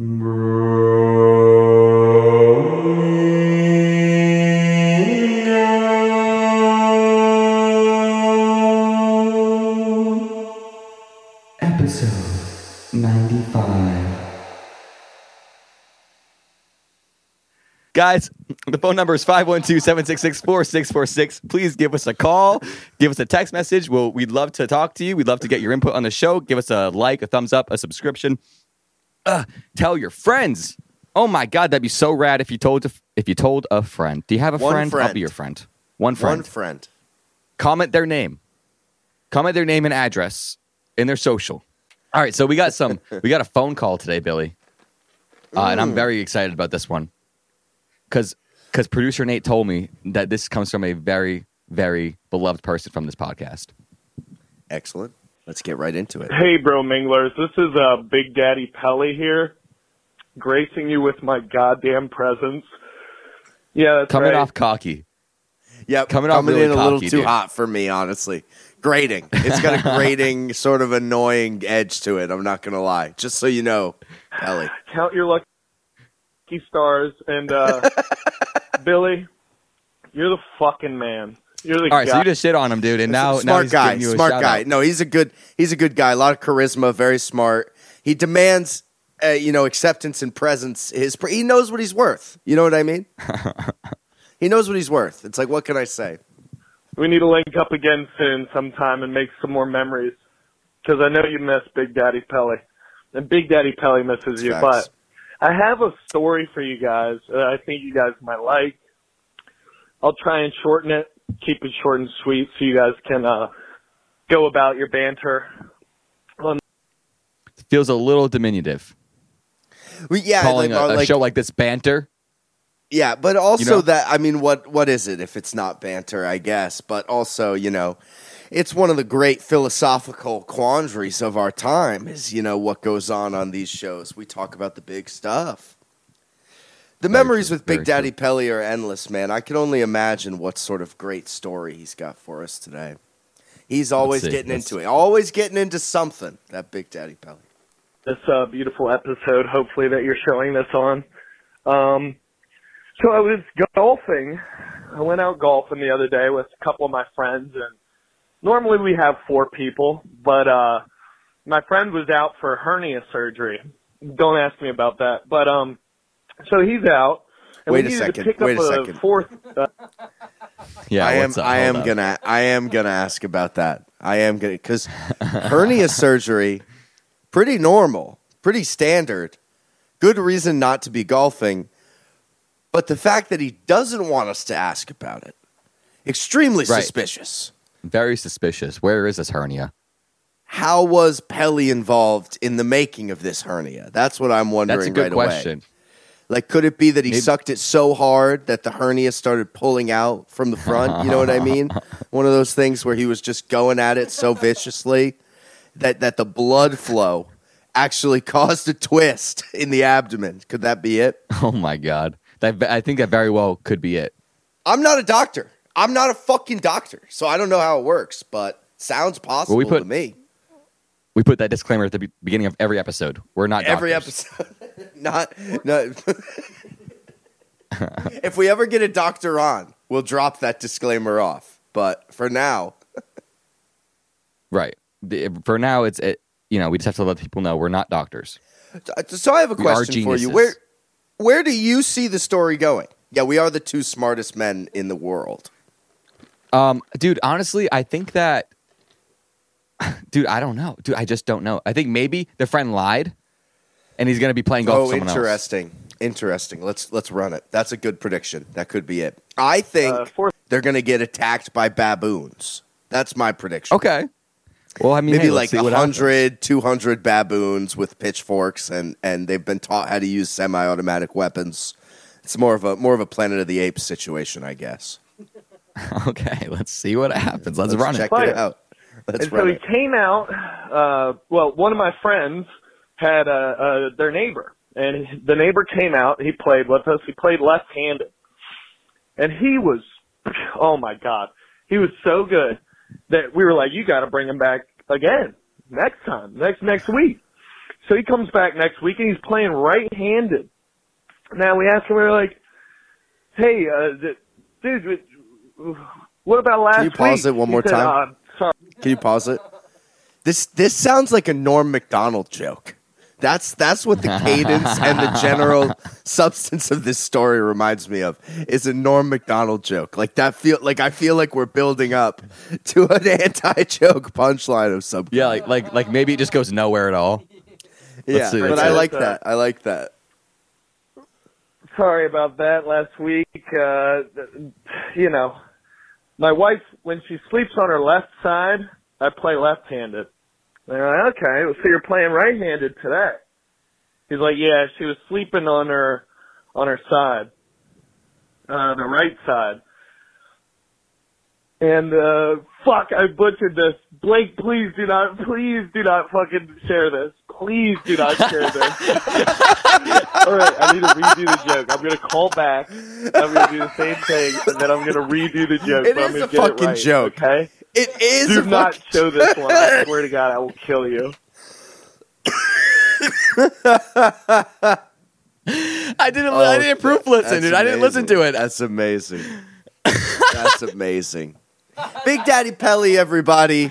Episode 95. Guys, the phone number is 512-766-4646. Please give us a call. Give us a text message. Well, we'd love to talk to you. We'd love to get your input on the show. Give us a like, a thumbs up, a subscription. Uh, tell your friends. Oh my God, that'd be so rad if you told a, if you told a friend. Do you have a One friend? I'll be your friend. One friend. One friend. comment their name comment their name and address in their social all right so we got some we got a phone call today billy uh, and i'm very excited about this one because because producer nate told me that this comes from a very very beloved person from this podcast Excellent. Let's get right into it. Hey, bro minglers. This is uh, Big Daddy Pelly here, gracing you with my goddamn presence. Yeah, that's coming right. off cocky Yep. Coming off really in a little too dude. hot for me, honestly. Grating. It's got a grating, sort of annoying edge to it. I'm not gonna lie. Just so you know, Ellie. Count your lucky stars, and uh, Billy, you're the fucking man. You're the all right guy. so you just shit on him dude and now now smart he's guy. you a Smart guy. out. No, he's a good. He's a good guy. A lot of charisma. Very smart. He demands, uh, you know, acceptance and presence. His pre- he knows what he's worth. You know what I mean? he knows what he's worth. It's like, what can I say? we need to link up again soon sometime and make some more memories. Because I know you miss Big Daddy Pelly. And Big Daddy Pelly misses you. Facts. But I have a story for you guys that I think you guys might like. I'll try and shorten it, keep it short and sweet so you guys can uh, go about your banter. feels a little diminutive Well, yeah, calling like, a, a like- show like this banter Yeah, but also know? that I mean, what what is it if it's not banter? I guess, but also you know, it's one of the great philosophical quandaries of our time. Is you know what goes on on these shows? We talk about the big stuff. The Very memories true, with Big very Daddy Pelly are endless, man. I can only imagine what sort of great story he's got for us today. He's always getting Let's- into it, always getting into something. That Big Daddy Pelly. this uh, beautiful episode, hopefully, that you're showing this on. Um, so I was golfing. I went out golfing the other day with a couple of my friends, and normally we have four people, but uh, my friend was out for hernia surgery. Don't ask me about that, but um, so he's out. And Wait we a needed second, To pick wait up a second. fourth. Uh, yeah I am. up? I am up. gonna. I am gonna ask about that. I am gonna because hernia surgery, pretty normal, pretty standard. Good reason not to be golfing, but the fact that he doesn't want us to ask about it, extremely Right. suspicious. very suspicious where is this hernia How was Pelly involved in the making of this hernia? That's what I'm wondering. that's a good right away. Like, could it be that he Maybe- sucked it so hard that the hernia started pulling out from the front? You know what I mean? One of those things where he was just going at it so viciously that that the blood flow actually caused a twist in the abdomen. Could that be it? Oh my god. That I think that very well could be it. I'm not a doctor. I'm not a fucking doctor, so I don't know how it works, but sounds possible Well, we put- to me. We put that disclaimer at the be- beginning of every episode. We're not Every doctors. episode, not not. if we ever get a doctor on, we'll drop that disclaimer off. But for now, Right. The- For now, it's it, you know we just have to let people know we're not doctors. so I have a We question for you. Where where do you see the story going? Yeah, we are the two smartest men in the world. Um, dude, honestly, I think that, dude, I don't know, dude, I just don't know. I think maybe the friend lied, and he's gonna be playing golf. Oh, with someone else. interesting. Interesting. Let's let's run it. That's a good prediction. That could be it. I think uh, fourth. they're going to get attacked by baboons. That's my prediction. Okay. Well, I mean, Maybe hey, like let's see what happens. 100, 200 baboons with pitchforks and and they've been taught how to use semi-automatic weapons. It's more of a more of a Planet of the Apes situation, I guess. Okay, let's see what happens. Let's, Let's run check it. Fire. it out. Let's and so he came out. Uh, well, one of my friends had uh, uh, their neighbor, and the neighbor came out. He played with us. He played left-handed, and he was, oh my god, he was so good that we were like, you got to bring him back again next time, next next week. So he comes back next week and he's playing right-handed. Now we asked him, we were like, "Hey, uh, dude, what about last Can you pause week?" it one He more said, time? "Uh. Can you pause it? This this sounds like a Norm Macdonald joke. That's that's what the cadence and the general substance of this story reminds me of. Is a Norm Macdonald joke. Like that feel like I feel like we're building up to an anti joke punchline of some. Yeah, like like like maybe it just goes nowhere at all. yeah. see, but I see. like that. I like that. sorry about that last week. Uh, you know, my wife, when she sleeps on her left side, I play left-handed. They're like, okay, so you're playing right-handed today. He's like, yeah, she was sleeping on her, on her side, uh, the right side. And, uh, fuck, I butchered this. Blake, please do not, please do not fucking share this. Please do not share this. All right, I need to redo the joke. I'm gonna call back. I'm gonna do the same thing, and then I'm gonna redo the joke. It but I'm is gonna a get fucking it right, joke. Okay. It is Do a not fucking- show this one. I swear to God, I will kill you. I didn't. Oh, I didn't proof listen, that's dude. I didn't listen to it. That's amazing. That's amazing. Big Daddy Pelly, everybody.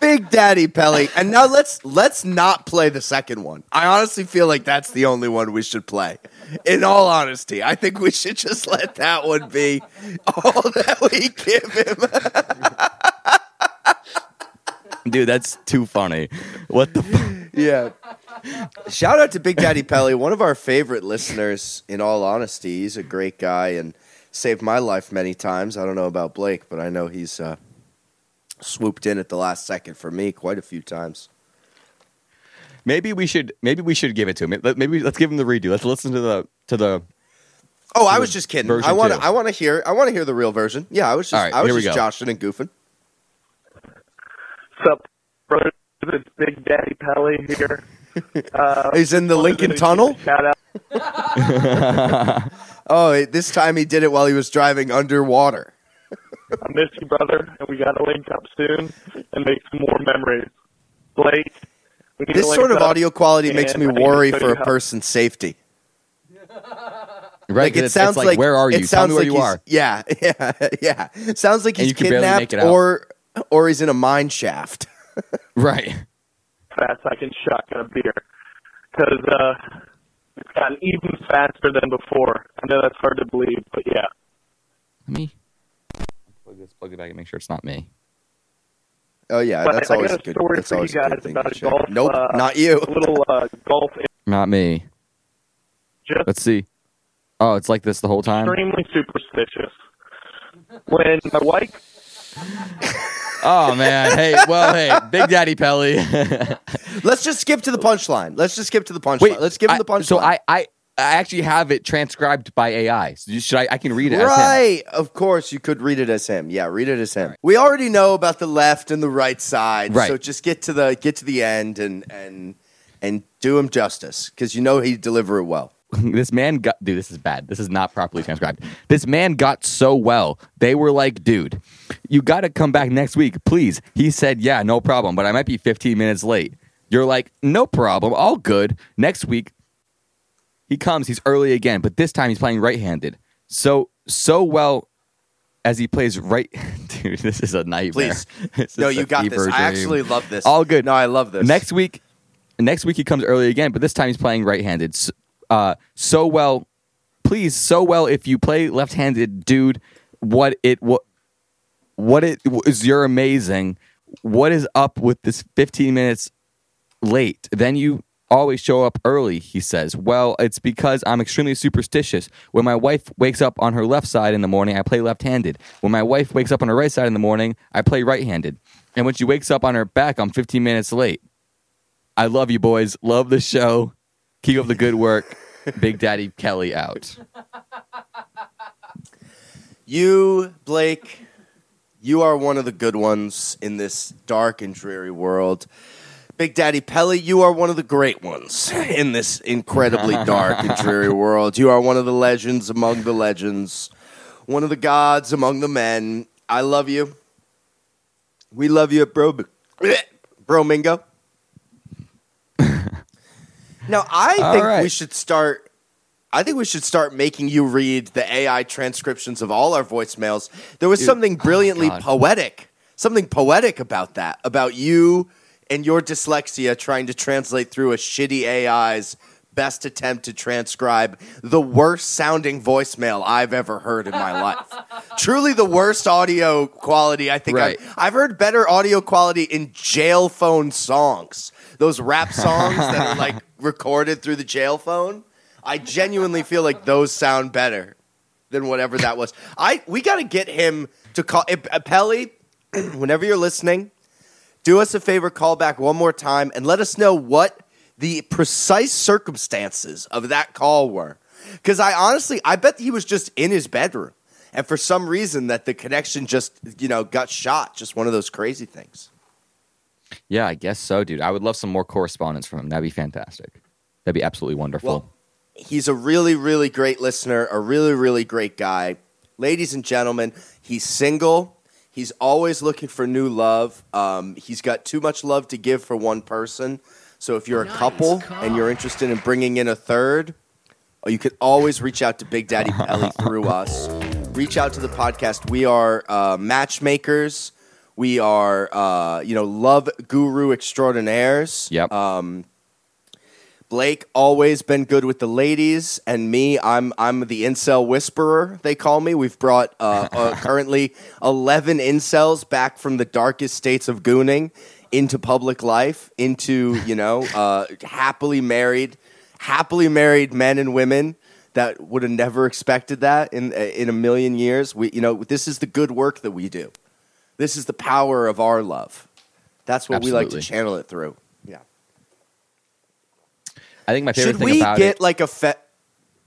Big Daddy Pelly. And now let's let's not play the second one. I honestly feel like that's the only one we should play. In all honesty, I think we should just let that one be all that we give him. Dude, that's too funny. What the? Yeah. Shout out to Big Daddy Pelly, one of our favorite listeners, in all honesty. He's a great guy and saved my life many times. I don't know about Blake, but I know he's uh, swooped in at the last second for me quite a few times. maybe we should. Maybe we should give it to him. Maybe let's give him the redo. Let's listen to the to the. Oh, I was just kidding. I want to. I want to hear I want to hear the real version. Yeah, I was just All right, I was just joshing and goofing. What's up, brother? It's Big Daddy Pelly here. Uh, He's in the Lincoln Tunnel. Shout out. Oh, this time he did it while he was driving underwater. I miss you, brother, and we got to link up soon and make some more memories. Blake, we need This to link sort of up. audio quality makes me I need to worry for a how- person's safety. Right, Like it it's, sounds it's like, like where are you? It Tell sounds me where like you he's- are. Yeah, yeah, yeah. Sounds like And he's you can kidnapped or or he's in a mine shaft. Right. fast I can shotgun a beer because uh, it's gotten even faster than before. I know that's hard to believe, but yeah. Me. Plug this. Plug it back and make sure it's not me. Oh yeah, But that's I always got a good. story That's for you always a good guys thing about to a share. golf, Nope, uh, not you. A little uh, golf Not me. just Let's see. Oh, it's like this the whole time. extremely superstitious. When my wife, Oh man. Hey. Well. Hey. Big Daddy Pelly. Let's just skip to the punchline. Let's just skip to the punchline. Let's give him I- the punchline. So I, I I actually have it transcribed by AI. So should I? I can read it. as him. Right, of course you could read it as him. Yeah, read it as him. We already know about the left and the right side, Right. so just get to the get to the end and and and do him justice because you know he'd deliver it well. this man got dude this is bad this is not properly transcribed this man got so well they were like dude you got to come back next week please he said yeah no problem but i might be 15 minutes late you're like no problem all good next week he comes he's early again but this time he's playing right-handed so so well as he plays right dude this is a nightmare Please, no, you got this. fever I actually love this. all good No, I love this. Next week, next week he comes early again, but this time he's playing right-handed. S- Uh, so well, please, so well. If you play left-handed, dude, what it what what it is? You're amazing. What is up with this 15 minutes late? Then you always show up early. He says, "Well, it's because I'm extremely superstitious. When my wife wakes up on her left side in the morning, I play left-handed. When my wife wakes up on her right side in the morning, I play right-handed. And when she wakes up on her back, I'm 15 minutes late." I love you, boys. Love the show. Keep up the good work. Big Daddy Kelly out. You, Blake, you are one of the good ones in this dark and dreary world. Big Daddy Pelly, you are one of the great ones in this incredibly dark and dreary world. You are one of the legends among the legends, one of the gods among the men. I love you. We love you, bro. Bromingo. Now, I All think right. we should start. I think we should start making you read the AI transcriptions of all our voicemails. There was Dude, something oh brilliantly God. poetic, something poetic about that, about you and your dyslexia trying to translate through a shitty AI's best attempt to transcribe the worst sounding voicemail I've ever heard in my life. Truly the worst audio quality I think Right. I've, I've heard better audio quality in jail phone songs. Those rap songs that are like recorded through the jail phone. I genuinely feel like those sound better than whatever that was. I we got to get him to call uh, Pelly. whenever you're listening, do us a favor, call back one more time, and let us know what the precise circumstances of that call were. Because I honestly, I bet he was just in his bedroom, and for some reason that the connection just you know got shot. Just one of those crazy things. Yeah, I guess so, dude. I would love some more correspondence from him. That'd be fantastic. That'd be absolutely wonderful. Well, he's a really, really great listener, a really, really great guy. Ladies and gentlemen, he's single. He's always looking for new love. Um, he's got too much love to give for one person. So if you're a couple and you're interested in bringing in a third, you can always reach out to Big Daddy Pelly through us. Reach out to the podcast. We are uh, matchmakers. We are, uh, you know, love guru extraordinaires. Yep. Um, Blake always been good with the ladies, and me, I'm I'm the incel whisperer. They call me. We've brought uh, uh, currently eleven incels back from the darkest states of gooning into public life, into you know uh, happily married, happily married men and women that would have never expected that in in a million years. We you know this is the good work that we do. This is the power of our love. That's what we like to channel it through. I think my favorite Should thing we about get it. like a fe-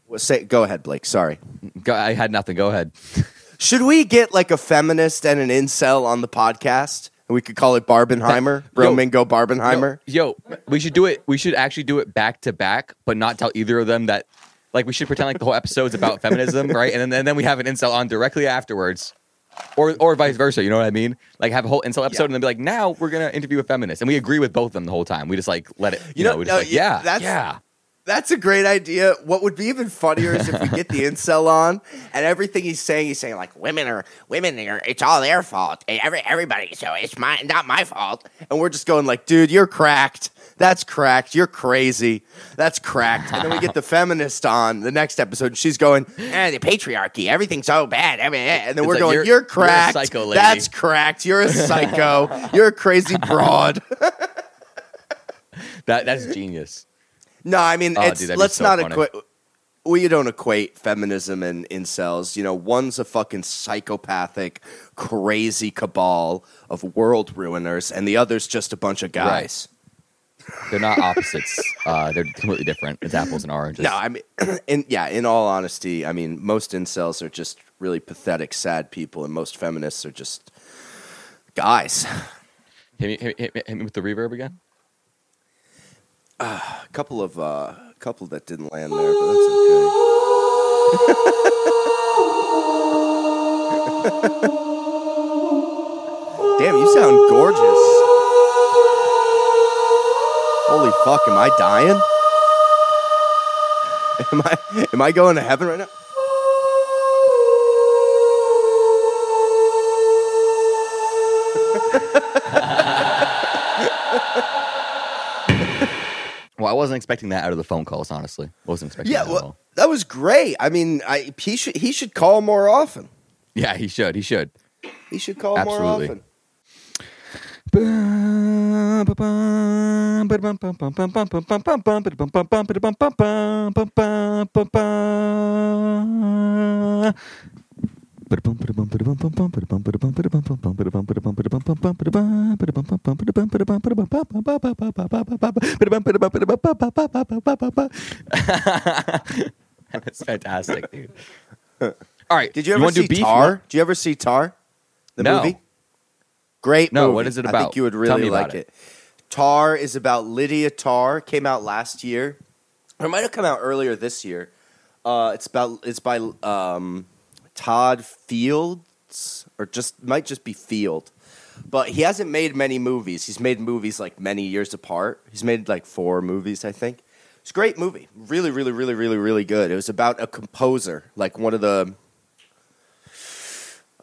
well, say go ahead, Blake. Sorry. Go, I had nothing. Go ahead. Should we get like a feminist and an incel on the podcast? And we could call it Barbenheimer, Yo. Bromingo Barbenheimer. Yo, we should do it. We should actually do it back to back, but not tell either of them that. Like, we should pretend like the whole episode's about feminism, right? And then, and then we have an incel on directly afterwards, or or vice versa. You know what I mean? Like, have a whole incel episode, Yeah. and then be like, now we're gonna interview a feminist, and we agree with both of them the whole time. We just like let it. You, You know, know, we just like, yeah, yeah, that's- yeah. That's a great idea. What would be even funnier is if we get the incel on and everything he's saying, he's saying like women are women are it's all their fault. Every everybody, so it's my not my fault. And we're just going like, dude, you're cracked. That's cracked. You're crazy. That's cracked. And then we get the feminist on the next episode, and she's going, eh, the patriarchy, everything's so bad. I mean, eh. And then It's we're like, going, you're- you're, you're cracked. psycho lady." That's cracked. You're a psycho. you're a crazy broad. That that's genius. No, I mean, Oh, it's, dude, let's so not funny. equate. We don't equate feminism and incels. You know, one's a fucking psychopathic, crazy cabal of world ruiners, and the other's just a bunch of guys. They're not opposites. uh, they're completely different. It's apples and oranges. No, I mean, in, yeah. In all honesty, I mean, most incels are just really pathetic, sad people, and most feminists are just guys. hit, me, hit, me- hit, me- hit me with the reverb again. A couple of uh, couple that didn't land there, but that's okay. Damn, you sound gorgeous. Holy fuck, am I dying? Am I am I going to heaven right now? Well, I wasn't expecting that out of the phone calls. Honestly, wasn't expecting. Yeah, that at well, all. that was great. I mean, I, he should he should call more often. yeah, he should. He should. He should call Absolutely. more often. That's fantastic, dude. All right, Did you ever do see? Tar? Did you ever see Tar? The No. movie? Great No, movie. what is it about? I think you would really like it. it. Tar is about Lydia Tar. Came out last year. Or it might have come out earlier this year. Uh, it's about it's by um, Todd Fields or just might just be Field. But he hasn't made many movies. He's made movies like many years apart. He's made like four movies, I think. It's a great movie. Really, really, really, really, really good. It was about a composer, like one of the.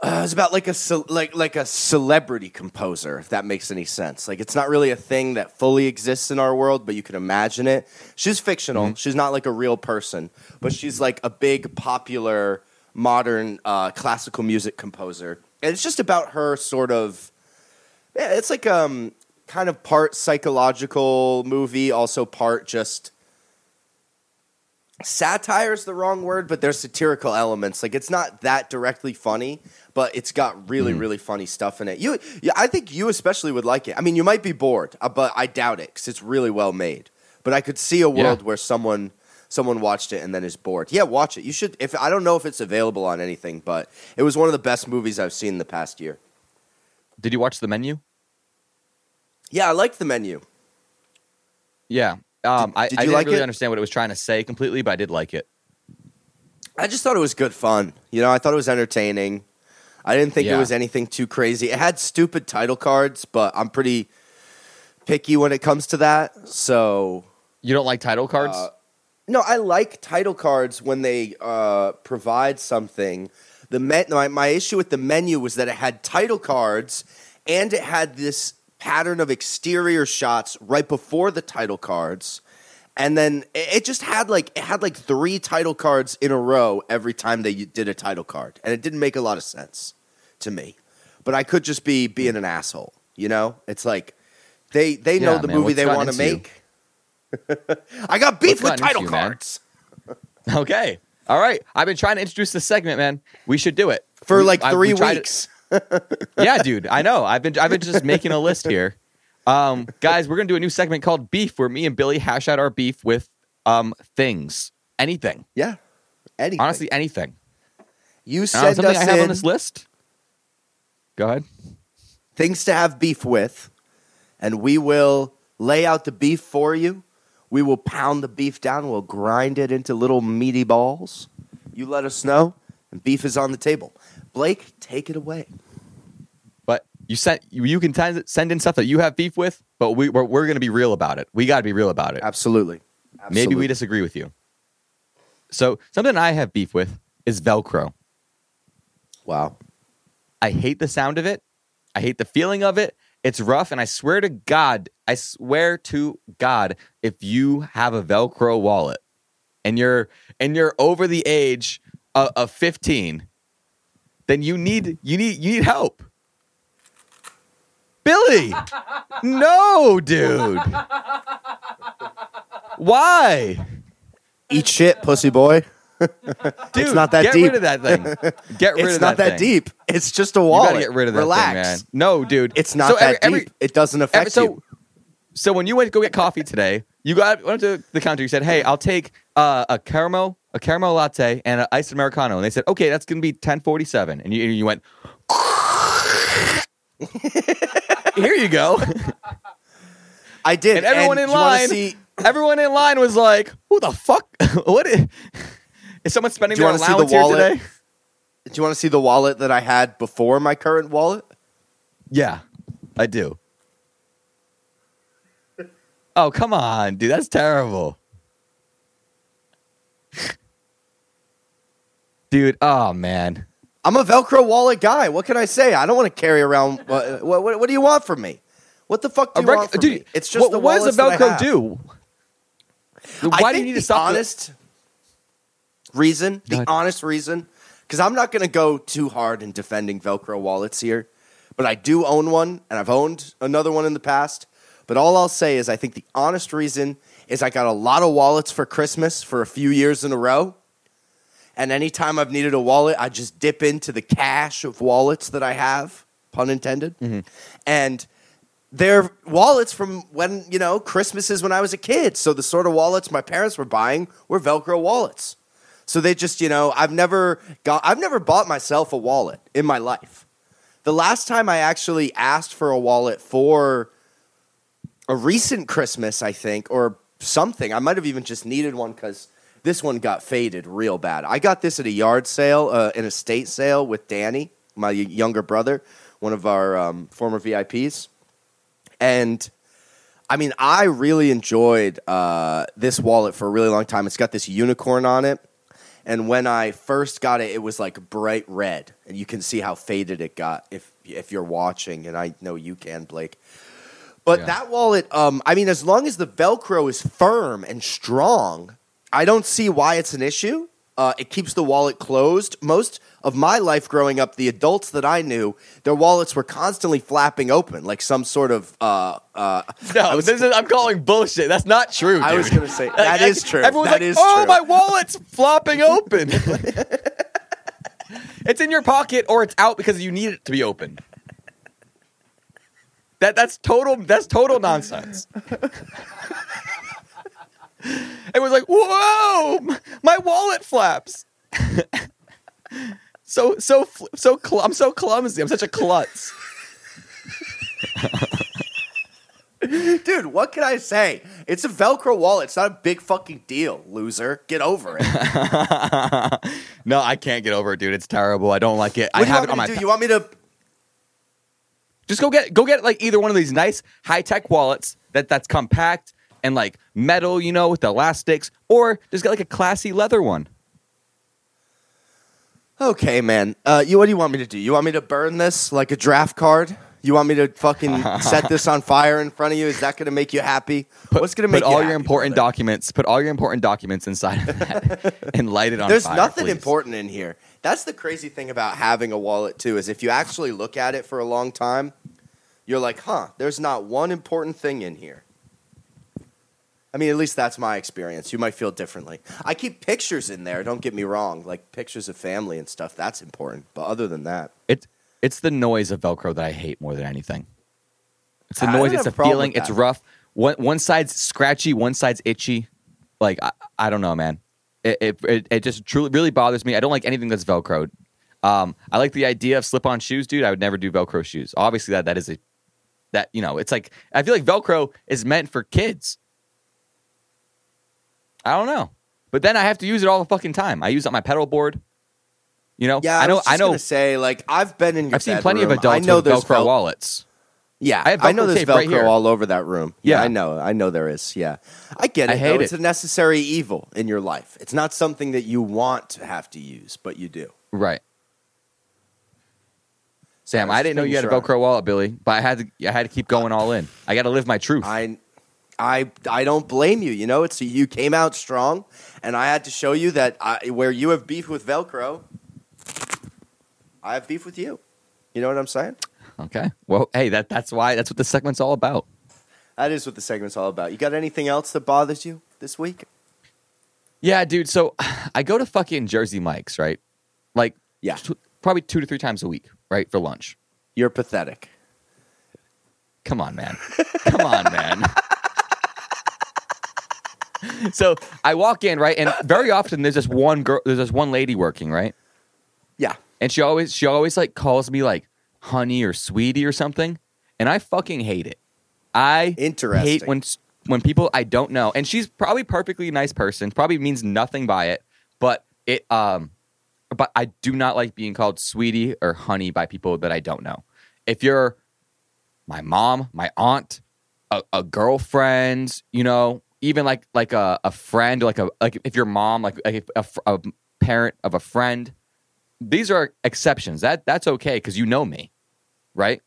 Uh, it was about like a ce- like like a celebrity composer, if that makes any sense. Like it's not really a thing that fully exists in our world, but you can imagine it. She's fictional. She's not like a real person, but she's like a big popular modern uh, classical music composer, and it's just about her sort of. Yeah, it's like um kind of part psychological movie, also part just satire is the wrong word, but there's satirical elements. Like it's not that directly funny, but it's got really, really funny stuff in it. You, yeah, I think you especially would like it. I mean, you might be bored, uh, but I doubt it because it's really well made. But I could see a world Yeah. where someone someone watched it and then is bored. Yeah, watch it. You should. If I don't know if it's available on anything, but it was one of the best movies I've seen in the past year. Did you watch the menu? Yeah, I liked the menu. Yeah. Um, Did- I, did I didn't like really it? understand what it was trying to say completely, but I did like it. I just thought it was good fun. You know, I thought it was entertaining. I didn't think it was anything too crazy. It had stupid title cards, but I'm pretty picky when it comes to that. So, You don't like title cards? Uh, no, I like title cards when they uh, provide something. The my, my issue with the menu was that it had title cards and it had this pattern of exterior shots right before the title cards. And then it just had like it had like three title cards in a row every time they did a title card, and it didn't make a lot of sense to me. But I could just be being an asshole, you know? It's like they they know the man, movie they want to make. I got beef What's with title you, man? cards okay. All right. I've been trying to introduce this segment, man. We should do it. for We- like I- three we tried it- weeks. yeah, dude. I know. I've been I've been just making a list here. Um, guys, we're gonna do a new segment called Beef, where me and Billy hash out our beef with um things, anything, Yeah, anything. honestly, anything. you Uh, something us I have in on this list. Go ahead. things to have beef with, and we will lay out the beef for you. We will pound the beef down. We'll grind it into little meaty balls. You let us know, and beef is on the table. Blake, take it away. But you sent you, can send send in stuff that you have beef with, but we we're, we're gonna be real about it. We got to be real about it. Absolutely. Maybe we disagree with you. So something I have beef with is Velcro. Wow. I hate the sound of it. I hate the feeling of it. It's rough, and I swear to God, I swear to God, if you have a Velcro wallet and you're and you're over the age of, of 15, then you need you need you need help. Billy, no, dude. Why, Eat shit, pussy boy. dude? not that get deep. rid of that thing. Get rid it's of not that, thing. deep. It's just a You gotta get rid of that Relax. thing. No, dude. It's not So that every- deep. every- it doesn't affect Every- so, you. so when you went to go get coffee today, you got went to the counter. You said, "Hey, I'll take uh, a caramel, a caramel latte, and an iced americano." And they said, "Okay, that's gonna be ten forty seven. And you, and you went, "Here you go." I did. And everyone in you wanna line, see- everyone in line was like, "Who the fuck? what is, is someone spending Do you their wanna see the allowance here wallet? today?" do you want to see the wallet that I had before my current wallet? Yeah, I do. Oh come on, dude, that's terrible. Dude, oh man. I'm a Velcro wallet guy. What can I say? I don't want to carry around. What, what, what, what do you want from me? What the fuck do A you rec- want from dude, me? It's just what, the what does wallets the that I Velcro have. do? I Why do you need the to stop? the- honest reason? The honest reason, because I'm not going to go too hard in defending Velcro wallets here, but I do own one, and I've owned another one in the past. But all I'll say is, I think the honest reason is I got a lot of wallets for Christmas for a few years in a row. And anytime I've needed a wallet, I just dip into the cache of wallets that I have, pun intended. Mm-hmm. And they're wallets from when, you know, Christmases when I was a kid. So the sort of wallets my parents were buying were Velcro wallets. So they just, you know, I've never got I've never bought myself a wallet in my life. The last time I actually asked for a wallet for a recent Christmas, I think, or something. I might have even just needed one because this one got faded real bad. I got this at a yard sale, uh, an estate sale with Danny, my younger brother, one of our um, former VIPs, and I mean, I really enjoyed uh, this wallet for a really long time. It's got this unicorn on it. And when I first got it, it was like bright red, and you can see how faded it got if if you're watching, and I know you can, Blake. But Yeah. that wallet, um, I mean, as long as the Velcro is firm and strong, I don't see why it's an issue. Uh, it keeps the wallet closed. Most of my life growing up, the adults that I knew, their wallets were constantly flapping open, like some sort of. Uh, uh, No, was- this is, I'm calling bullshit. That's not true. I was going to say that is true. Everyone's That like, is "Oh, true. my wallet's flopping open." it's in your pocket, or it's out because you need it to be open. That that's total. That's total nonsense. it was like, "Whoa, my wallet flaps." so so so cl- I'm so clumsy. I'm such a klutz. Dude, what can I say? It's a Velcro wallet. It's not a big fucking deal, loser. Get over it. No, I can't get over it, dude. It's terrible. I don't like it. I do you have want it on me my to do? You want me to? Just go get go get like either one of these nice high tech wallets that that's compact and like metal, you know, with elastics, or just get like a classy leather one. Okay, man. Uh, you what do you want me to do? You want me to burn this like a draft card? You want me to fucking set this on fire in front of you? Is that going to make you happy? What's going to make put you all your important documents? Put all your important documents inside of that and light it on fire. There's fire. nothing please. important in here. That's the crazy thing about having a wallet too. Is if you actually look at it for a long time, you're like, huh? There's not one important thing in here. I mean, at least that's my experience. You might feel differently. I keep pictures in there. Don't get me wrong, like pictures of family and stuff. That's important. But other than that, It's it's the noise of Velcro that I hate more than anything. It's the noise. It's a a feeling. It's rough. One one side's scratchy. One side's itchy. Like I, I don't know, man. It, it it it just truly really bothers me. I don't like anything that's Velcroed. Um, I like the idea of slip-on shoes, dude. I would never do Velcro shoes. Obviously, that that is a that you know. It's like I feel like Velcro is meant for kids. I don't know, but then I have to use it all the fucking time. I use it on my pedal board. You know, yeah, I know. was I know. say like I've been in your. I've seen plenty of adults I know with Velcro Vel- wallets. Yeah, I have I know there's tape right Velcro all over that room. Yeah, Yeah. I know. I know there is. Yeah, I get it. I hate though. It's it. a necessary evil in your life. It's not something that you want to have to use, but you do. Right. Sam, I didn't know you had a. Velcro wallet, Billy, but I had to. I had to keep going all in. I got to live my truth. I, I, I don't blame you. You know, it's you came out strong, and I had to show you that I, where you have beef with Velcro, I have beef with you. You know what I'm saying? okay. Well, hey, that that's why that's what the segment's all about. That is what the segment's all about. You got anything else that bothers you this week? Yeah, dude. So I go to fucking Jersey Mike's, right? Like, Yeah. tw- probably two to three times a week, right, for lunch. You're pathetic. Come on, man. Come on, man. so I walk in, right, and very often there's this one girl, there's this one lady working, right, Yeah. and she always she always like calls me like honey or sweetie or something, and I fucking hate it. I Interesting. hate when when people I don't know, and she's probably perfectly nice person, probably means nothing by it, but it um, but I do not like being called sweetie or honey by people that I don't know. If you're my mom, my aunt, a, a girlfriend, you know, even like like a, a friend, like a like if your mom, like, like a, a parent of a friend, these are exceptions. That that's okay because you know me, right?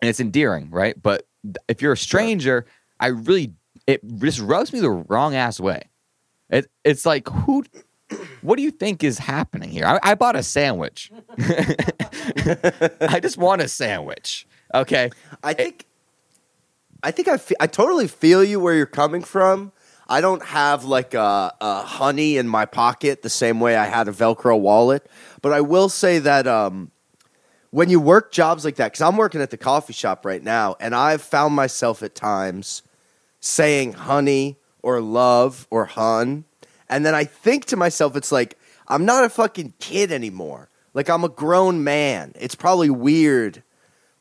And it's endearing, right? But if you're a stranger, I really it just rubs me the wrong ass way. It it's like who. What do you think is happening here? I, I bought a sandwich. I just want a sandwich. Okay. I think, I think I, fe- I totally feel you where you're coming from. I don't have like a, a honey in my pocket the same way I had a Velcro wallet, but I will say that um, when you work jobs like that, because I'm working at the coffee shop right now, and I've found myself at times saying honey or love or hun, and then I think to myself, it's like I'm not a fucking kid anymore. Like I'm a grown man. It's probably weird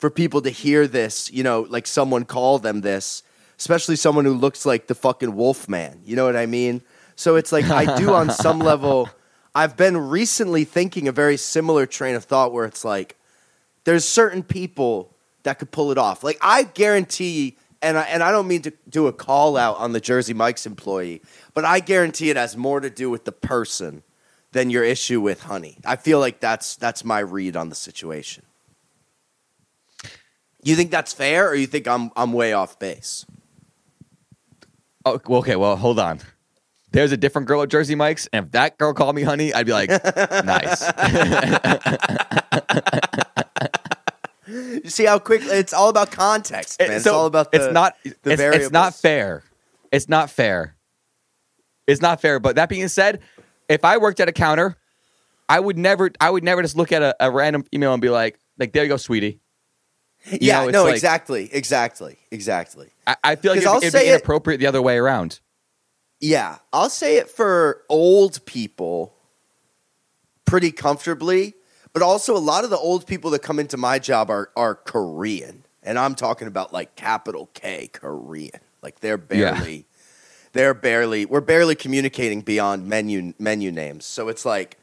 for people to hear this, you know, like someone call them this, especially someone who looks like the fucking wolf man. You know what I mean? So it's like I do on some level. I've been recently thinking a very similar train of thought where it's like there's certain people that could pull it off. Like I guarantee and I, and I don't mean to do a call out on the Jersey Mike's employee, but I guarantee it has more to do with the person than your issue with Honey. I feel like that's that's my read on the situation. You think that's fair, or you think I'm I'm way off base? Oh, okay. Well, hold on. There's a different girl at Jersey Mike's, and if that girl called me honey, I'd be like, nice. You see how quick it's all about context, man. it's So, all about the, it's not the it's, it's not fair. It's not fair. It's not fair. But that being said, if I worked at a counter, I would never I would never just look at a, a random email and be like, like there you go, sweetie. You Yeah, know, no, like- exactly, exactly, exactly. I, I feel like it'd, I'll it'd say be it- inappropriate the other way around. Yeah, I'll say it for old people pretty comfortably, but also a lot of the old people that come into my job are are Korean. And I'm talking about like capital K Korean. Like they're Yeah. barely they're barely we're barely communicating beyond menu menu names. So it's like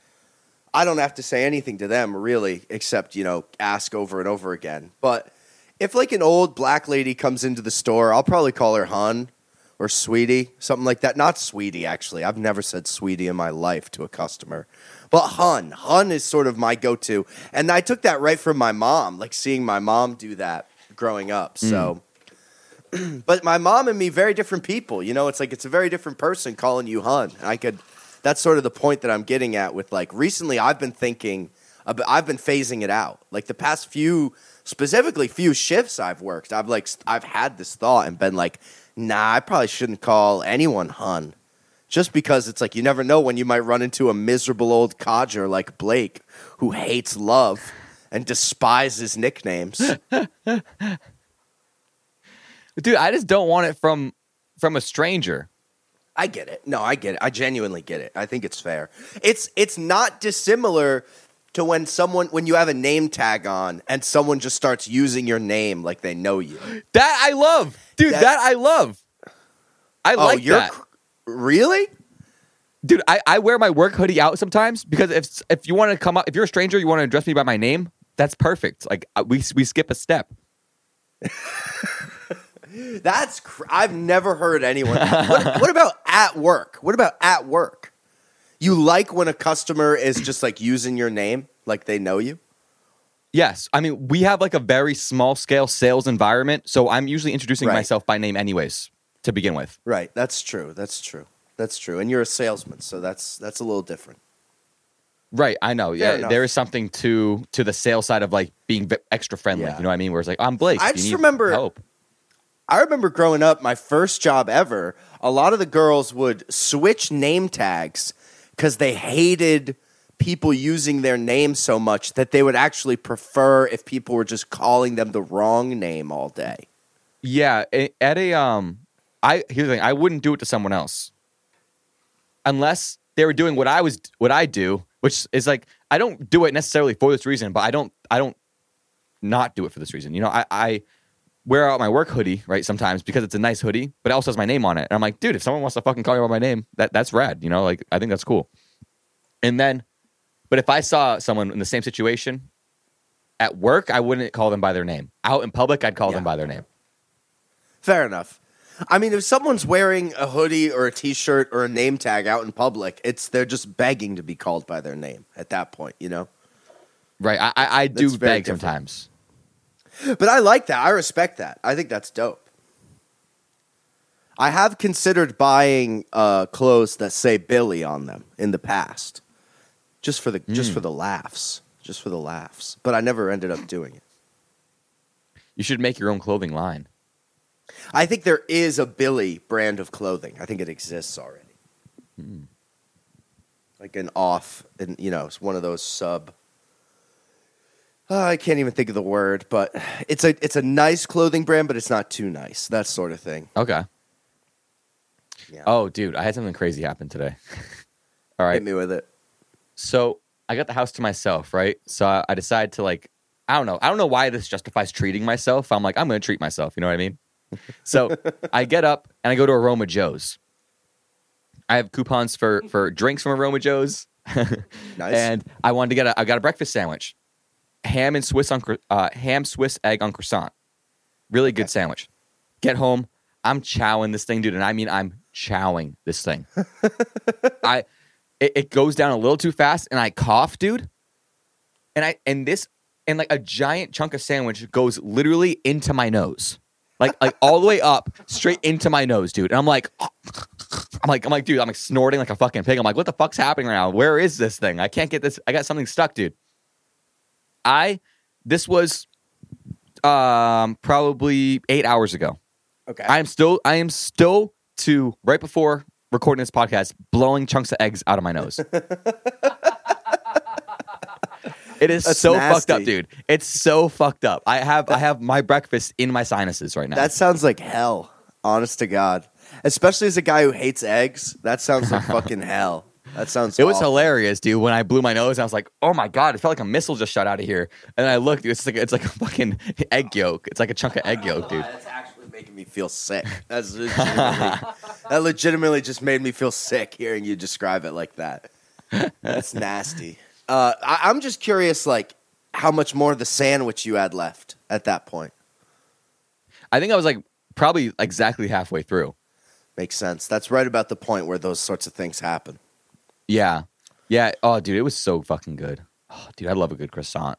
I don't have to say anything to them really except, you know, ask over and over again. But if like an old black lady comes into the store, I'll probably call her hun or sweetie, something like that. Not sweetie, actually. I've never said sweetie in my life to a customer. But hun, hun is sort of my go to. And I took that right from my mom, like seeing my mom do that growing up. So, mm. but my mom and me, very different people. You know, it's like it's a very different person calling you hun. I could, that's sort of the point that I'm getting at with like recently I've been thinking, ab- I've been phasing it out. Like the past few, specifically few shifts I've worked, I've like, I've had this thought and been like, nah, I probably shouldn't call anyone hun. Just because it's like you never know when you might run into a miserable old codger like Blake who hates love and despises nicknames. Dude, I just don't want it from from a stranger. I get it. No, I get it. I genuinely get it. I think it's fair. It's it's not dissimilar to when someone when you have a name tag on and someone just starts using your name like they know you. That I love. Dude, That- that, I love. I oh, like you're that. really? Dude, I, I wear my work hoodie out sometimes because if if you want to come up, if you're a stranger, you want to address me by my name, that's perfect. Like uh, we we skip a step. That's cr- I've never heard anyone. what, what about at work? What about at work? You like when a customer is just like using your name like they know you? Yes, I mean we have like a very small scale sales environment, so I'm usually introducing Right. myself by name anyways to begin with. Right. That's true. That's true. That's true. And you're a salesman, so that's that's a little different. Right, I know. Fair Yeah, enough. there is something to to the sales side of like being extra friendly. Yeah. You know what I mean? Where it's like I'm Blake. I just remember- help. I remember growing up, my first job ever, a lot of the girls would switch name tags because they hated people using their name so much that they would actually prefer if people were just calling them the wrong name all day. Yeah, at a um, I here's the thing: I wouldn't do it to someone else unless they were doing what I was what I do, which is like I don't do it necessarily for this reason, but I don't I don't not do it for this reason. You know, I I wear out my work hoodie right sometimes because it's a nice hoodie, but it also has my name on it, and I'm like, dude, if someone wants to fucking call me by my name, that that's rad. You know, like I think that's cool. And then, but if I saw someone in the same situation at work, I wouldn't call them by their name. Out in public, I'd call Yeah. them by their name. Fair enough. I mean, if someone's wearing a hoodie or a T-shirt or a name tag out in public, it's they're just begging to be called by their name at that point, you know. Right. I, I, I do beg different. sometimes. But I like that. I respect that. I think that's dope. I have considered buying uh, clothes that say Billy on them in the past, just for the just Mm. for the laughs, just for the laughs. But I never ended up doing it. You should make your own clothing line. I think there is a Billy brand of clothing. I think it exists already, Hmm. like an off, and you know, it's one of those sub. Uh, I can't even think of the word, but it's a it's a nice clothing brand, but it's not too nice. That sort of thing. Okay. Yeah. Oh, dude, I had something crazy happen today. All right. Hit me with it. So I got the house to myself, right? So I, I decided to like, I don't know. I don't know why this justifies treating myself. I'm like, I'm going to treat myself. You know what I mean? So I get up and I go to Aroma Joe's. I have coupons for for drinks from Aroma Joe's. Nice. And I wanted to get a I got a breakfast sandwich, ham and Swiss on uh, ham Swiss egg on croissant, really good Okay. sandwich. Get home. I'm chowing this thing, dude, and I mean I'm chowing this thing. I it, it goes down a little too fast, and I cough, dude. And I and this and like a giant chunk of sandwich goes literally into my nose, like like all the way up, straight into my nose, dude. And I'm like, I'm like, I'm like, dude, I'm like snorting like a fucking pig. I'm like, what the fuck's happening right now? Where is this thing? I can't get this. I got something stuck, dude. I this was um probably eight hours ago. Okay. I am still I am still to right before recording this podcast blowing chunks of eggs out of my nose. it is That's so fucked up, dude. It's so fucked up. I have I have my breakfast in my sinuses right now. That sounds like hell, honest to God. Especially as a guy who hates eggs, that sounds like fucking hell. That sounds it was hilarious, dude. When I blew my nose, I was like, "Oh my god!" It felt like a missile just shot out of here. And I looked, it's like it's like a fucking egg yolk. It's like a chunk of egg yolk, dude. That's actually making me feel sick. That's legitimately, that legitimately just made me feel sick hearing you describe it like that. That's nasty. Uh, I, I'm just curious, like how much more of the sandwich you had left at that point. I think I was like probably exactly halfway through. Makes sense. That's right about the point where those sorts of things happen. Yeah, yeah. Oh, dude, it was so fucking good. Oh, dude, I love a good croissant.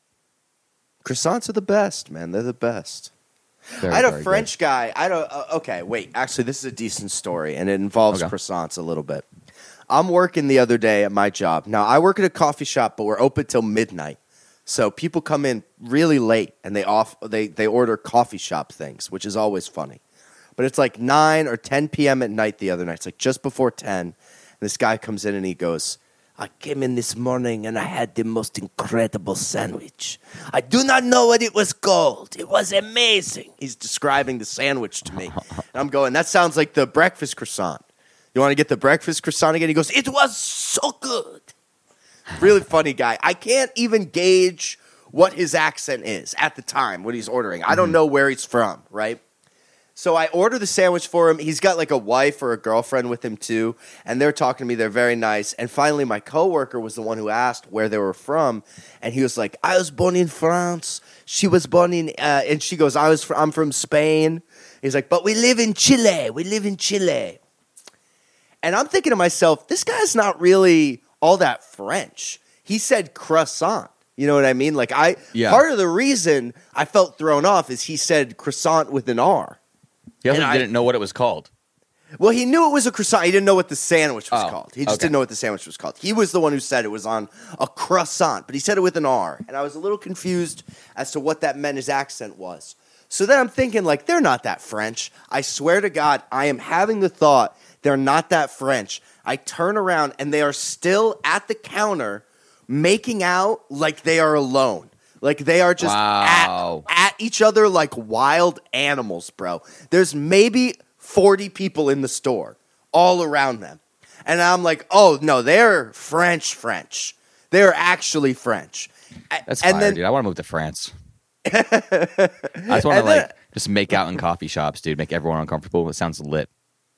Croissants are the best, man. They're the best. Very, I had a French guy. I don't. Uh, okay, wait. Actually, this is a decent story, and it involves Okay. croissants a little bit. I'm working the other day at my job. Now, I work at a coffee shop, but we're open till midnight. So people come in really late, and they off they they order coffee shop things, which is always funny. But it's like nine or ten p.m. at night the other night. It's like just before ten. And this guy comes in and he goes, I came in this morning and I had the most incredible sandwich. I do not know what it was called. It was amazing. He's describing the sandwich to me. And I'm going, that sounds like the breakfast croissant. You want to get the breakfast croissant again? He goes, it was so good. Really funny guy. I can't even gauge what his accent is at the time when he's ordering. I don't mm-hmm. know where he's from, right? So I order the sandwich for him. He's got like a wife or a girlfriend with him too, and they're talking to me. They're very nice. And finally, my coworker was the one who asked where they were from, and he was like, "I was born in France. She was born in," uh, and she goes, "I was. Fr- I'm from Spain." He's like, "But we live in Chile. We live in Chile." And I'm thinking to myself, this guy's not really all that French. He said croissant. You know what I mean? Like I Yeah. part of the reason I felt thrown off is he said croissant with an R. He also And didn't know what it was called. Well, he knew it was a croissant. He didn't know what the sandwich was Oh, called. He just okay. didn't know what the sandwich was called. He was the one who said it was on a croissant, but he said it with an R. And I was a little confused as to what that meant his accent was. So then I'm thinking, like, they're not that French. I swear to God, I am having the thought they're not that French. I turn around and they are still at the counter making out like they are alone. Like they are just Wow. at, at each other like wild animals, bro. There's maybe 40 people in the store all around them. And I'm like, oh no, they're French French. They're actually French. That's and fire, then dude. I want to move to France. I just want to like just make out in coffee shops, dude. Make everyone uncomfortable. It sounds lit.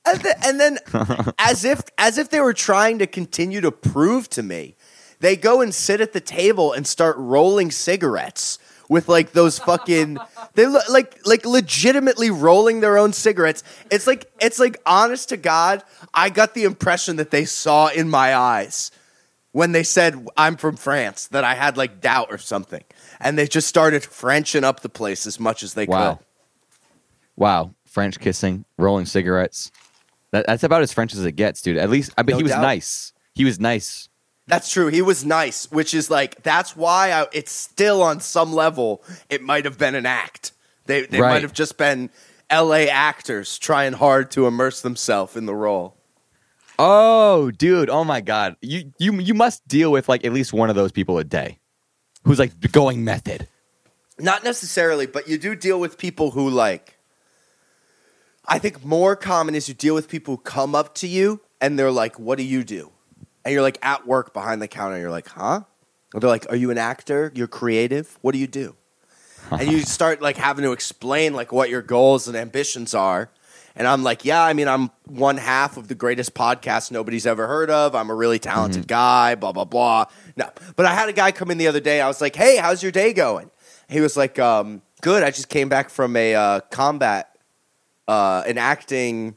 and, and then as if as if they were trying to continue to prove to me they go and sit at the table and start rolling cigarettes with like those fucking they look like like legitimately rolling their own cigarettes it's like it's like honest to god i got the impression that they saw in my eyes when they said i'm from france that i had like doubt or something and they just started frenching up the place as much as they Wow. could Wow. French kissing, rolling cigarettes. That, that's about as French as it gets, dude. At least, I bet No he was doubt. nice. He was nice. That's true. He was nice, which is like that's why I, it's still on some level. It might have been an act. They they Right. might have just been L.A. actors trying hard to immerse themselves in the role. Oh, dude. Oh my god. You you you must deal with like at least one of those people a day, who's like going method. Not necessarily, but you do deal with people who like. I think more common is you deal with people who come up to you and they're like, "What do you do?" And you're like at work behind the counter. You're like, "Huh?" Or they're like, "Are you an actor? You're creative. What do you do?" and you start like having to explain like what your goals and ambitions are. And I'm like, yeah, I mean, I'm one half of the greatest podcast nobody's ever heard of. I'm a really talented guy, blah, blah, blah. No. But I had a guy come in the other day. I was like, hey, how's your day going? He was like, um, good. I just came back from a uh, combat uh, an acting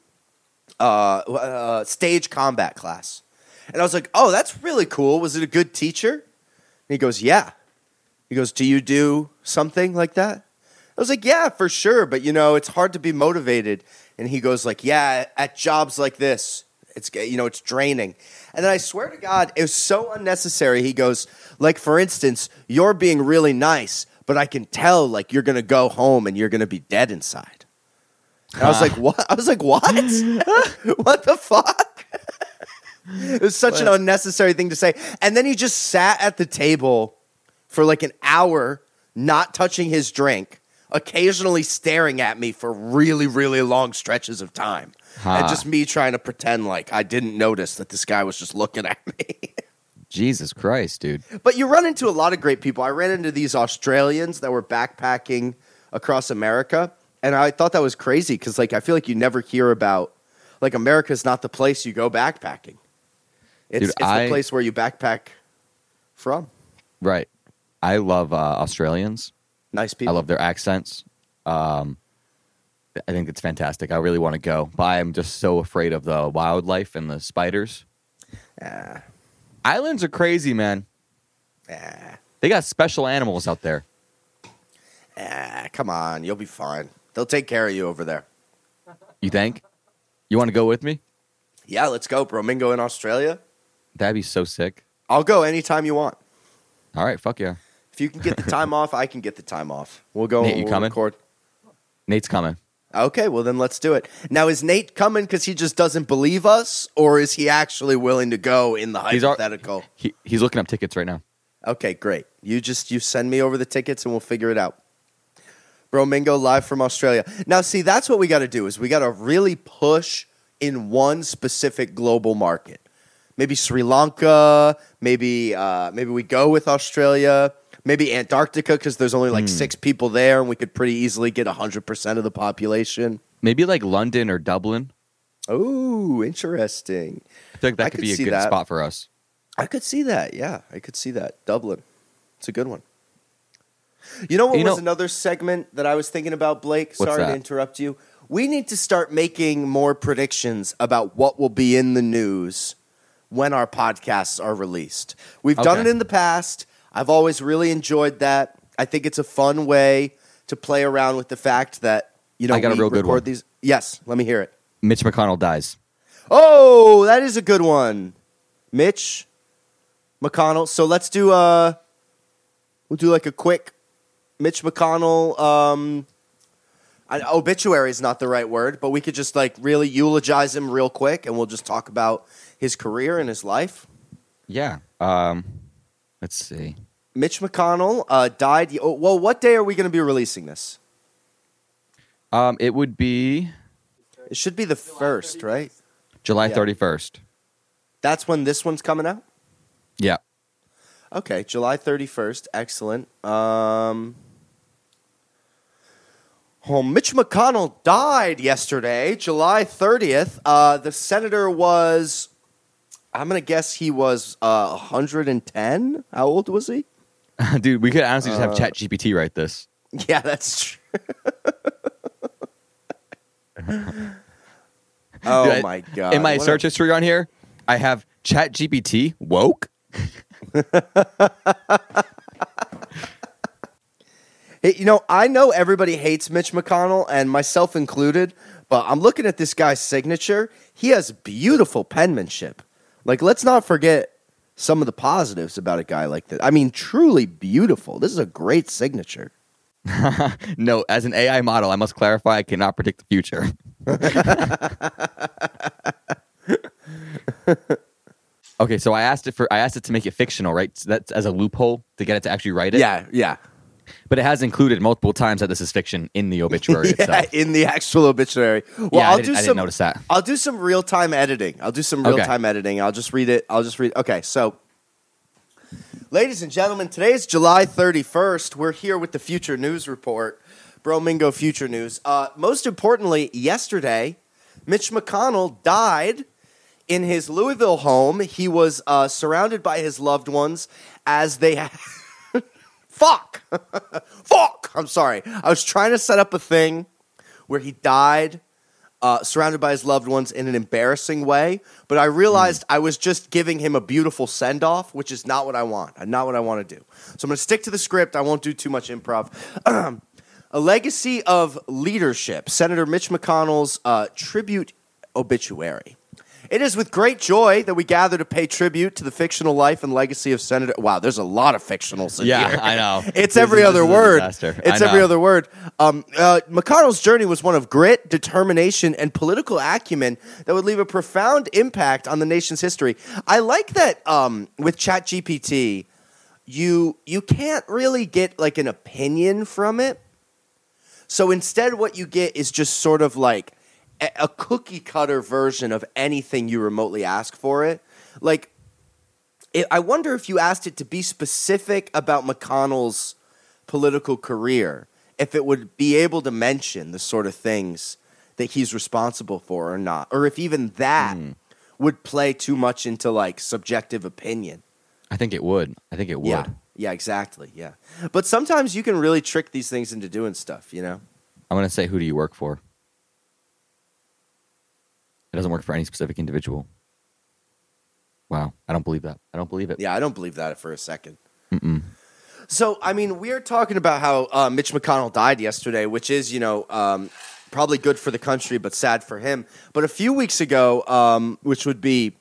uh, uh, stage combat class. And I was like, oh, that's really cool. Was it a good teacher? And he goes, yeah. He goes, do you do something like that? I was like, yeah, for sure. But, you know, it's hard to be motivated. And he goes like, yeah, at jobs like this, it's, you know, it's draining. And then I swear to God, it was so unnecessary. He goes, like, for instance, you're being really nice, but I can tell, like, you're going to go home and you're going to be dead inside. And I was like, what? I was like, what? what the fuck? It was such an unnecessary thing to say. And then he just sat at the table for like an hour, not touching his drink, occasionally staring at me for really, really long stretches of time. And just me trying to pretend like I didn't notice that this guy was just looking at me. Jesus Christ, dude. But you run into a lot of great people. I ran into these Australians that were backpacking across America, and I thought that was crazy because, like, I feel like you never hear about like America's not the place you go backpacking. It's, Dude, it's I- the place where you backpack from. Right. I love uh, Australians. Nice people. I love their accents. Um, I think it's fantastic. I really want to go, but I'm just so afraid of the wildlife and the spiders. Ah, Islands are crazy, man. ah, They got special animals out there. ah, come on, you'll be fine. They'll take care of you over there. You think? You want to go with me? Yeah, let's go, Bromingo in Australia. That'd be so sick. I'll go anytime you want. All right, fuck yeah. If you can get the time off, I can get the time off. We'll go. Nate, you we'll coming? Record. Nate's coming. Okay, well then let's do it. Now is Nate coming because he just doesn't believe us, or is he actually willing to go in the He's al- hypothetical? He, he's looking up tickets right now. okay, great. You just you send me over the tickets and we'll figure it out. Bromingo live from Australia. Now see, that's what we got to do is we got to really push in one specific global market. Maybe Sri Lanka. Maybe uh, maybe we go with Australia. Maybe Antarctica because there's only like six people there, and we could pretty easily get hundred percent of the population. Maybe like London or Dublin. Oh, interesting. I think that I could could be a good that. spot for us. I could see that. Yeah, I could see that. Dublin. It's a good one. You know what You was know- another segment that I was thinking about, Blake? Sorry to interrupt you. We need to start making more predictions about what will be in the news when our podcasts are released. We've done it in the past. I've always really enjoyed that. I think it's a fun way to play around with the fact that you know I got a real good record one. these. Yes, let me hear it. Mitch McConnell dies. Oh, that is a good one. Mitch McConnell. So let's do uh we'll do like a quick Mitch McConnell um I, obituary is not the right word, but we could just like really eulogize him real quick and we'll just talk about his career and his life. Yeah. Um, let's see. Mitch McConnell uh, died. Oh, well, what day are we going to be releasing this? Um, it would be It should be the first, right? July Yeah. 31st. That's when this one's coming out. Yeah. Okay, July 31st. Excellent. Um, oh, Mitch McConnell died yesterday, July 30th. Uh, the senator was, I'm going to guess he was uh, 110. How old was he? Dude, we could honestly just have Uh, ChatGPT write this. Yeah, that's true. oh, Dude, I- my God. In my What a- search history on here, I have ChatGPT woke. Hey, you know, I know everybody hates Mitch McConnell, and myself included, but I'm looking at this guy's signature. He has beautiful penmanship. Like, let's not forget some of the positives about a guy like that. I mean, truly beautiful. This is a great signature. No, as an AI model, I must clarify I cannot predict the future. okay, so I asked it for I asked it to make it fictional, right? So that's as a loophole to get it to actually write it. Yeah, yeah. But it has included multiple times that this is fiction in the obituary yeah, itself. in the actual obituary. Well, Yeah, I I'll didn't- do I didn't some. notice that. I'll do some real time editing. I'll do some real time editing. I'll just read it. I'll just read. Okay, so, ladies and gentlemen, today is July 31st. We're here with the Future News Report, Bromingo Future News. Uh, most importantly, yesterday, Mitch McConnell died in his Louisville home. He was uh, surrounded by his loved ones as they. Fuck! Fuck! I'm sorry. I was trying to set up a thing where he died uh, surrounded by his loved ones in an embarrassing way. But I realized I was just giving him a beautiful send off, which is not what I want. Not what I want to do. So I'm going to stick to the script. I won't do too much improv. a legacy of leadership. Senator Mitch McConnell's uh, tribute obituary. It is with great joy that we gather to pay tribute to the fictional life and legacy of Senator. Wow, there's a lot of fictionals in Yeah, here. I know. It's every other this is a word. It's every other word. Um, uh, McConnell's journey was one of grit, determination, and political acumen that would leave a profound impact on the nation's history. I like that um, with ChatGPT, you you can't really get like an opinion from it. So instead, what you get is just sort of like a, cookie cutter version of anything you remotely ask for it. Like, it, I wonder if you asked it to be specific about McConnell's political career, if it would be able to mention the sort of things that he's responsible for or not, or if even that hmm. would play too much into like subjective opinion. I think it would. I think it would. Yeah. Yeah, exactly. Yeah. But sometimes you can really trick these things into doing stuff, you know? I'm going to say, who do you work for? It doesn't work for any specific individual. Wow. I don't believe that. I don't believe it. Yeah, I don't believe that for a 2nd So, I mean, we are talking about how uh, Mitch McConnell died yesterday, which is, you know, um, probably good for the country, but sad for him. But a few weeks ago, um, which would be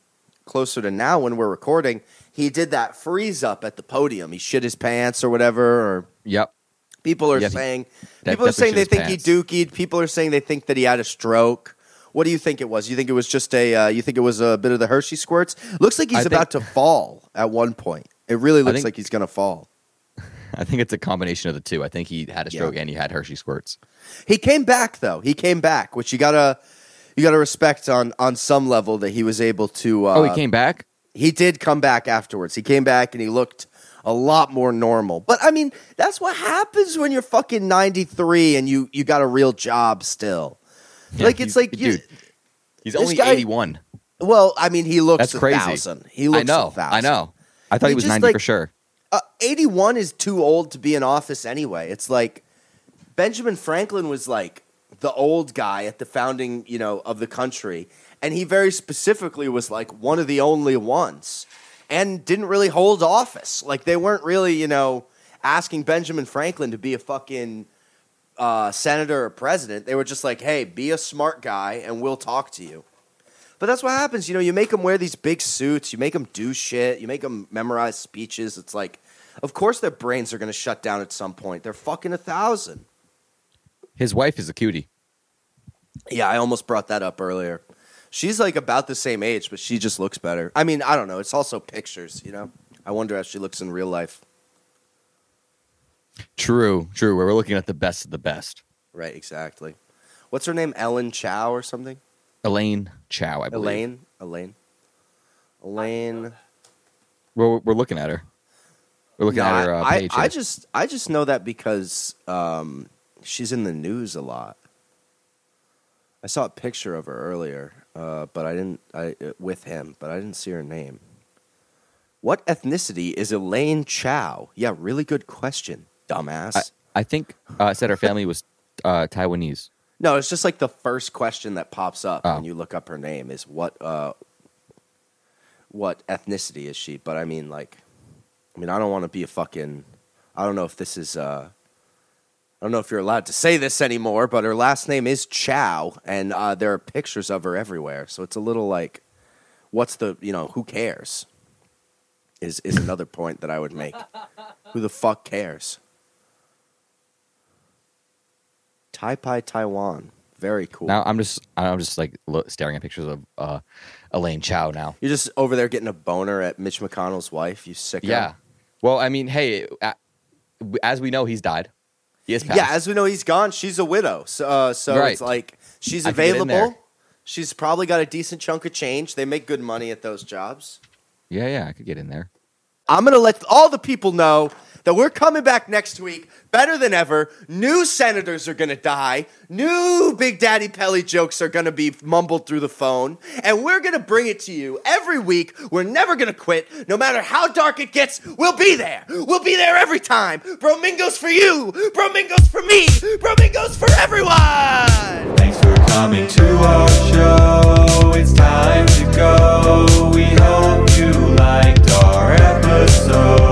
closer to now when we're recording, he did that freeze up at the podium. He shit his pants or whatever, or Yep. People are he- saying that people are definitely saying they his think he dookied. People are saying they think that he had a stroke. What do you think it was? You think it was just a? Uh, you think it was a bit of the Hershey squirts? Looks like he's I think- about to fall at one point. It really looks think- like he's going to fall. I think it's a combination of the two. I think he had a Yeah. stroke and he had Hershey squirts. He came back though. He came back, which you gotta you gotta respect on on some level that he was able to. Uh, oh, he came back? He did come back afterwards. He came back and he looked a lot more normal. But I mean, that's what happens when you're fucking 93 and you you got a real job still. Yeah, like it's like you, dude, He's only guy- 81. well, I mean, he looks That's a crazy. thousand. He looks I know. a thousand. I know. I thought He he, was just, 90 like- for sure. Uh, 81 is too old to be in office anyway. It's like Benjamin Franklin was like the old guy at the founding, you know, of the country, and he very specifically was like one of the only ones and didn't really hold office. Like they weren't really, you know, asking Benjamin Franklin to be a fucking uh, senator or president. They were just like, "Hey, be a smart guy and we'll talk to you." But that's what happens. You know, you make them wear these big suits, you make them do shit, you make them memorize speeches. It's like, of course their brains are going to shut down at some point. They're fucking a thousand. His wife is a cutie. Yeah, I almost brought that up earlier. She's like about the same age, but she just looks better. I mean, I don't know. It's also pictures, you know? I wonder how she looks in real life. True, true. Where we're looking at the best of the best. Right, exactly. What's her name? Ellen Chow or something? Elaine Chao, I believe. Elaine? Elaine? Elaine. We're, we're looking at her. We're looking at her uh, I, page. I, I just I just know that because um, she's in the news a lot. I saw a picture of her earlier, uh, but I didn't I uh, with him, but I didn't see her name. What ethnicity is Elaine Chao? Yeah, really good question, dumbass. I, I think uh, said her family was uh, Taiwanese. no, it's just like the first question that pops up Oh. when you look up her name is what uh, what ethnicity is she? But I mean, like, I mean, I don't want to be a fucking. I don't know if this is. Uh, I don't know if you're allowed to say this anymore, but her last name is Chow, and uh, there are pictures of her everywhere. So it's a little like, what's the you know who cares? Is is another point that I would make. Who the fuck cares? Taipei, Taiwan. Very cool. Now I'm just I'm just like staring at pictures of uh, Elaine Chao now. You're just over there getting a boner at Mitch McConnell's wife. You sick. Yeah. Well, I mean, hey, as we know, he's died. He is passed. Yeah. As we know, he's gone. She's a widow. So, uh, so Right. it's like she's I can get in available. She's probably got a decent chunk of change. They make good money at those jobs. yeah, yeah. I could get in there. I'm gonna let all the people know that we're coming back next week better than ever. New senators are going to die. New Big Daddy Pelly jokes are going to be mumbled through the phone. And we're going to bring it to you every week. We're never going to quit. No matter how dark it gets, we'll be there. We'll be there every time. Bromingo's for you. Bromingo's for me. Bromingo's for everyone. Thanks for coming to our show. It's time to go. We hope you liked our episode.